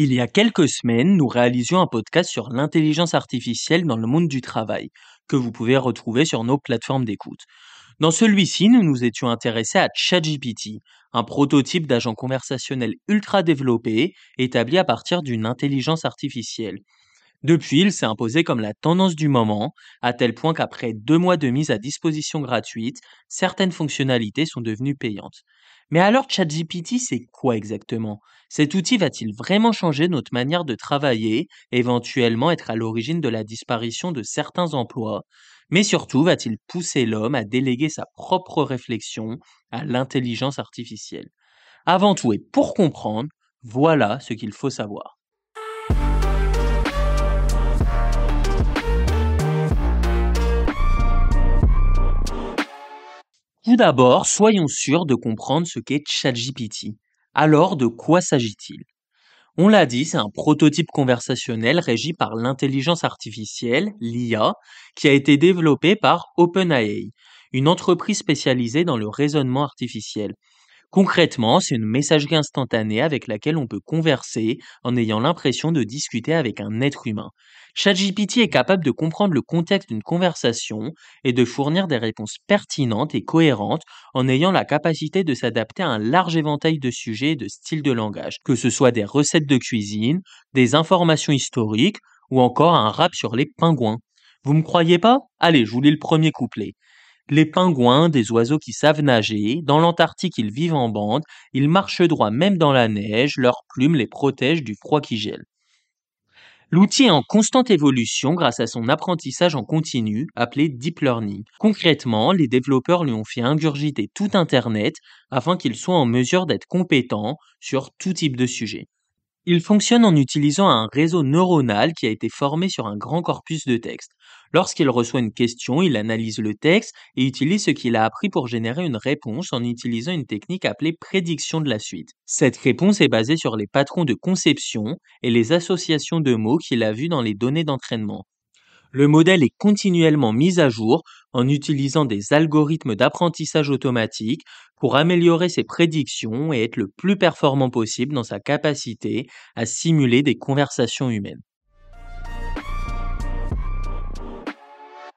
Il y a quelques semaines, nous réalisions un podcast sur l'intelligence artificielle dans le monde du travail, que vous pouvez retrouver sur nos plateformes d'écoute. Dans celui-ci, nous nous étions intéressés à ChatGPT, un prototype d'agent conversationnel ultra développé, établi à partir d'une intelligence artificielle. Depuis, il s'est imposé comme la tendance du moment, à tel point qu'après deux mois de mise à disposition gratuite, certaines fonctionnalités sont devenues payantes. Mais alors ChatGPT, c'est quoi exactement? Cet outil va-t-il vraiment changer notre manière de travailler, éventuellement être à l'origine de la disparition de certains emplois? Mais surtout, va-t-il pousser l'homme à déléguer sa propre réflexion à l'intelligence artificielle? Avant tout et pour comprendre, voilà ce qu'il faut savoir. Tout d'abord, soyons sûrs de comprendre ce qu'est ChatGPT. Alors, de quoi s'agit-il? On l'a dit, c'est un prototype conversationnel régi par l'intelligence artificielle, l'IA, qui a été développé par OpenAI, une entreprise spécialisée dans le raisonnement artificiel. Concrètement, c'est une messagerie instantanée avec laquelle on peut converser en ayant l'impression de discuter avec un être humain. ChatGPT est capable de comprendre le contexte d'une conversation et de fournir des réponses pertinentes et cohérentes en ayant la capacité de s'adapter à un large éventail de sujets et de styles de langage, que ce soit des recettes de cuisine, des informations historiques ou encore un rap sur les pingouins. Vous me croyez pas? Allez, je vous lis le premier couplet. Les pingouins, des oiseaux qui savent nager, dans l'Antarctique ils vivent en bande, ils marchent droit même dans la neige, leurs plumes les protègent du froid qui gèle. L'outil est en constante évolution grâce à son apprentissage en continu, appelé Deep Learning. Concrètement, les développeurs lui ont fait ingurgiter tout Internet afin qu'il soit en mesure d'être compétent sur tout type de sujet. Il fonctionne en utilisant un réseau neuronal qui a été formé sur un grand corpus de texte. Lorsqu'il reçoit une question, il analyse le texte et utilise ce qu'il a appris pour générer une réponse en utilisant une technique appelée prédiction de la suite. Cette réponse est basée sur les patrons de conception et les associations de mots qu'il a vus dans les données d'entraînement. Le modèle est continuellement mis à jour en utilisant des algorithmes d'apprentissage automatique pour améliorer ses prédictions et être le plus performant possible dans sa capacité à simuler des conversations humaines.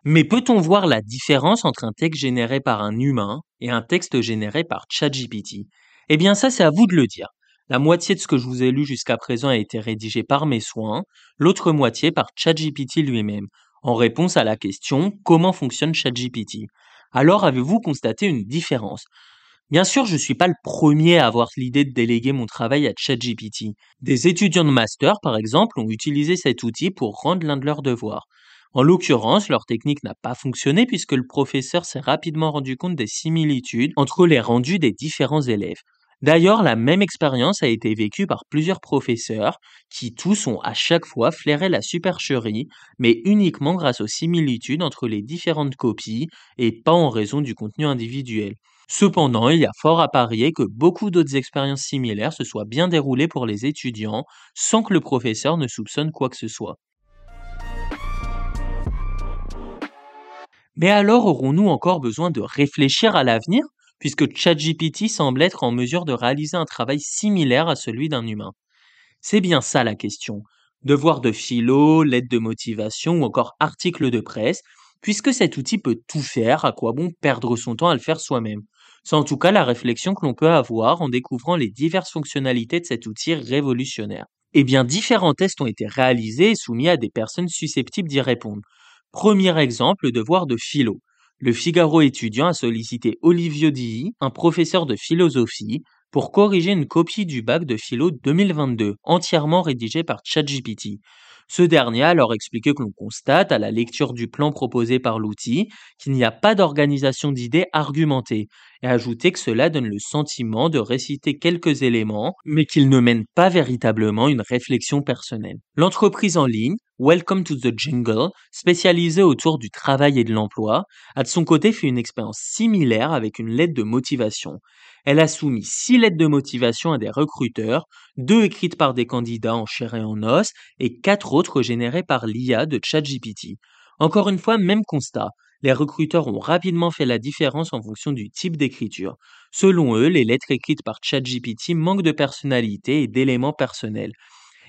Mais peut-on voir la différence entre un texte généré par un humain et un texte généré par ChatGPT Eh bien ça c'est à vous de le dire. La moitié de ce que je vous ai lu jusqu'à présent a été rédigé par mes soins, l'autre moitié par ChatGPT lui-même, en réponse à la question comment fonctionne ChatGPT? Alors avez-vous constaté une différence? Bien sûr, je ne suis pas le premier à avoir l'idée de déléguer mon travail à ChatGPT. Des étudiants de master, par exemple, ont utilisé cet outil pour rendre l'un de leurs devoirs. En l'occurrence, leur technique n'a pas fonctionné puisque le professeur s'est rapidement rendu compte des similitudes entre les rendus des différents élèves. D'ailleurs, la même expérience a été vécue par plusieurs professeurs qui tous ont à chaque fois flairé la supercherie, mais uniquement grâce aux similitudes entre les différentes copies et pas en raison du contenu individuel. Cependant, il y a fort à parier que beaucoup d'autres expériences similaires se soient bien déroulées pour les étudiants sans que le professeur ne soupçonne quoi que ce soit. Mais alors aurons-nous encore besoin de réfléchir à l'avenir? Puisque ChatGPT semble être en mesure de réaliser un travail similaire à celui d'un humain. C'est bien ça la question. Devoir de philo, lettre de motivation ou encore article de presse, puisque cet outil peut tout faire, à quoi bon perdre son temps à le faire soi-même? C'est en tout cas la réflexion que l'on peut avoir en découvrant les diverses fonctionnalités de cet outil révolutionnaire. Eh bien, différents tests ont été réalisés et soumis à des personnes susceptibles d'y répondre. Premier exemple, le devoir de philo. Le Figaro étudiant a sollicité Olivier Dilly, un professeur de philosophie, pour corriger une copie du bac de philo 2022, entièrement rédigée par ChatGPT. Ce dernier a alors expliqué que l'on constate, à la lecture du plan proposé par l'outil, qu'il n'y a pas d'organisation d'idées argumentée, et ajouté que cela donne le sentiment de réciter quelques éléments, mais qu'il ne mène pas véritablement une réflexion personnelle. L'entreprise en ligne, Welcome to the Jungle, spécialisée autour du travail et de l'emploi, a de son côté fait une expérience similaire avec une lettre de motivation. Elle a soumis six lettres de motivation à des recruteurs, deux écrites par des candidats en chair et en os et quatre autres générées par l'IA de ChatGPT. Encore une fois, même constat. Les recruteurs ont rapidement fait la différence en fonction du type d'écriture. Selon eux, les lettres écrites par ChatGPT manquent de personnalité et d'éléments personnels.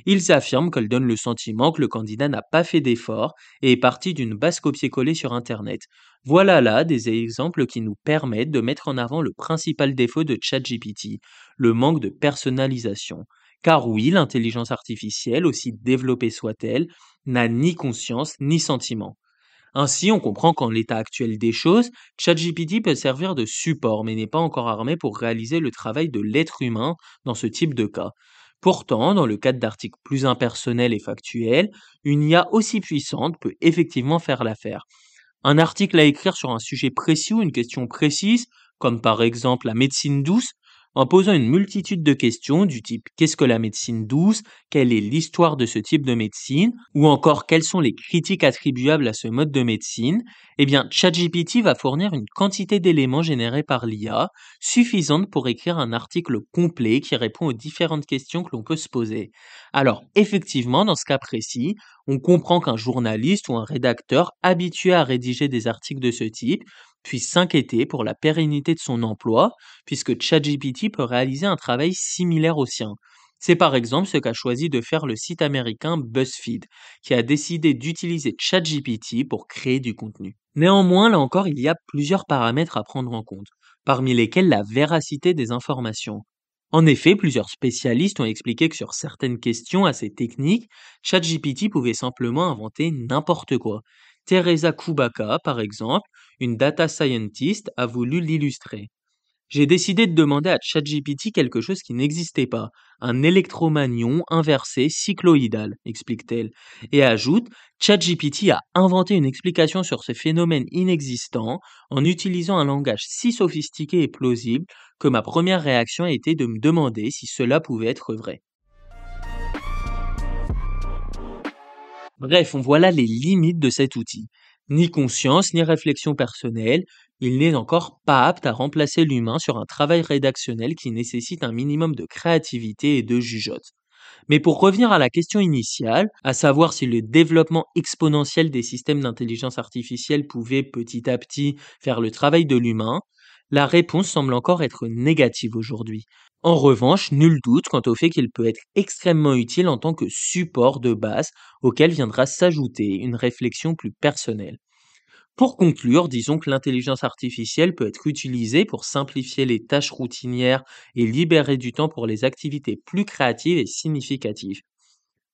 Ils affirment qu'elle donne le sentiment que le candidat n'a pas fait d'effort et est parti d'une base copier-coller sur Internet. Voilà là des exemples qui nous permettent de mettre en avant le principal défaut de ChatGPT, le manque de personnalisation. Car oui, l'intelligence artificielle, aussi développée soit-elle, n'a ni conscience ni sentiment. Ainsi, on comprend qu'en l'état actuel des choses, ChatGPT peut servir de support, mais n'est pas encore armé pour réaliser le travail de l'être humain dans ce type de cas. Pourtant, dans le cadre d'articles plus impersonnels et factuels, une IA aussi puissante peut effectivement faire l'affaire. Un article à écrire sur un sujet précis ou une question précise, comme par exemple la médecine douce, en posant une multitude de questions du type qu'est-ce que la médecine douce, quelle est l'histoire de ce type de médecine, ou encore quelles sont les critiques attribuables à ce mode de médecine, eh bien ChatGPT va fournir une quantité d'éléments générés par l'IA suffisante pour écrire un article complet qui répond aux différentes questions que l'on peut se poser. Alors effectivement, dans ce cas précis, on comprend qu'un journaliste ou un rédacteur habitué à rédiger des articles de ce type puisse s'inquiéter pour la pérennité de son emploi, puisque ChatGPT peut réaliser un travail similaire au sien. C'est par exemple ce qu'a choisi de faire le site américain BuzzFeed, qui a décidé d'utiliser ChatGPT pour créer du contenu. Néanmoins, là encore, il y a plusieurs paramètres à prendre en compte, parmi lesquels la véracité des informations. En effet, plusieurs spécialistes ont expliqué que sur certaines questions assez techniques, ChatGPT pouvait simplement inventer n'importe quoi. Teresa Kubaka, par exemple, une data scientist, a voulu l'illustrer. J'ai décidé de demander à ChatGPT quelque chose qui n'existait pas, un électromagnon inversé cycloïdal, explique-t-elle, et ajoute ChatGPT a inventé une explication sur ce phénomène inexistant en utilisant un langage si sophistiqué et plausible que ma première réaction a été de me demander si cela pouvait être vrai. Bref, on voit là les limites de cet outil. Ni conscience, ni réflexion personnelle, il n'est encore pas apte à remplacer l'humain sur un travail rédactionnel qui nécessite un minimum de créativité et de jugeote. Mais pour revenir à la question initiale, à savoir si le développement exponentiel des systèmes d'intelligence artificielle pouvait petit à petit faire le travail de l'humain, la réponse semble encore être négative aujourd'hui. En revanche, nul doute quant au fait qu'il peut être extrêmement utile en tant que support de base auquel viendra s'ajouter une réflexion plus personnelle. Pour conclure, disons que l'intelligence artificielle peut être utilisée pour simplifier les tâches routinières et libérer du temps pour les activités plus créatives et significatives.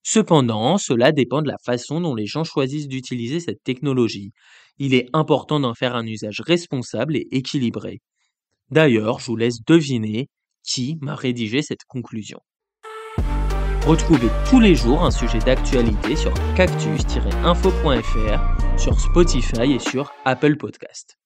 Cependant, cela dépend de la façon dont les gens choisissent d'utiliser cette technologie. Il est important d'en faire un usage responsable et équilibré. D'ailleurs, je vous laisse deviner qui m'a rédigé cette conclusion. Retrouvez tous les jours un sujet d'actualité sur cactus-info.fr, sur Spotify et sur Apple Podcast.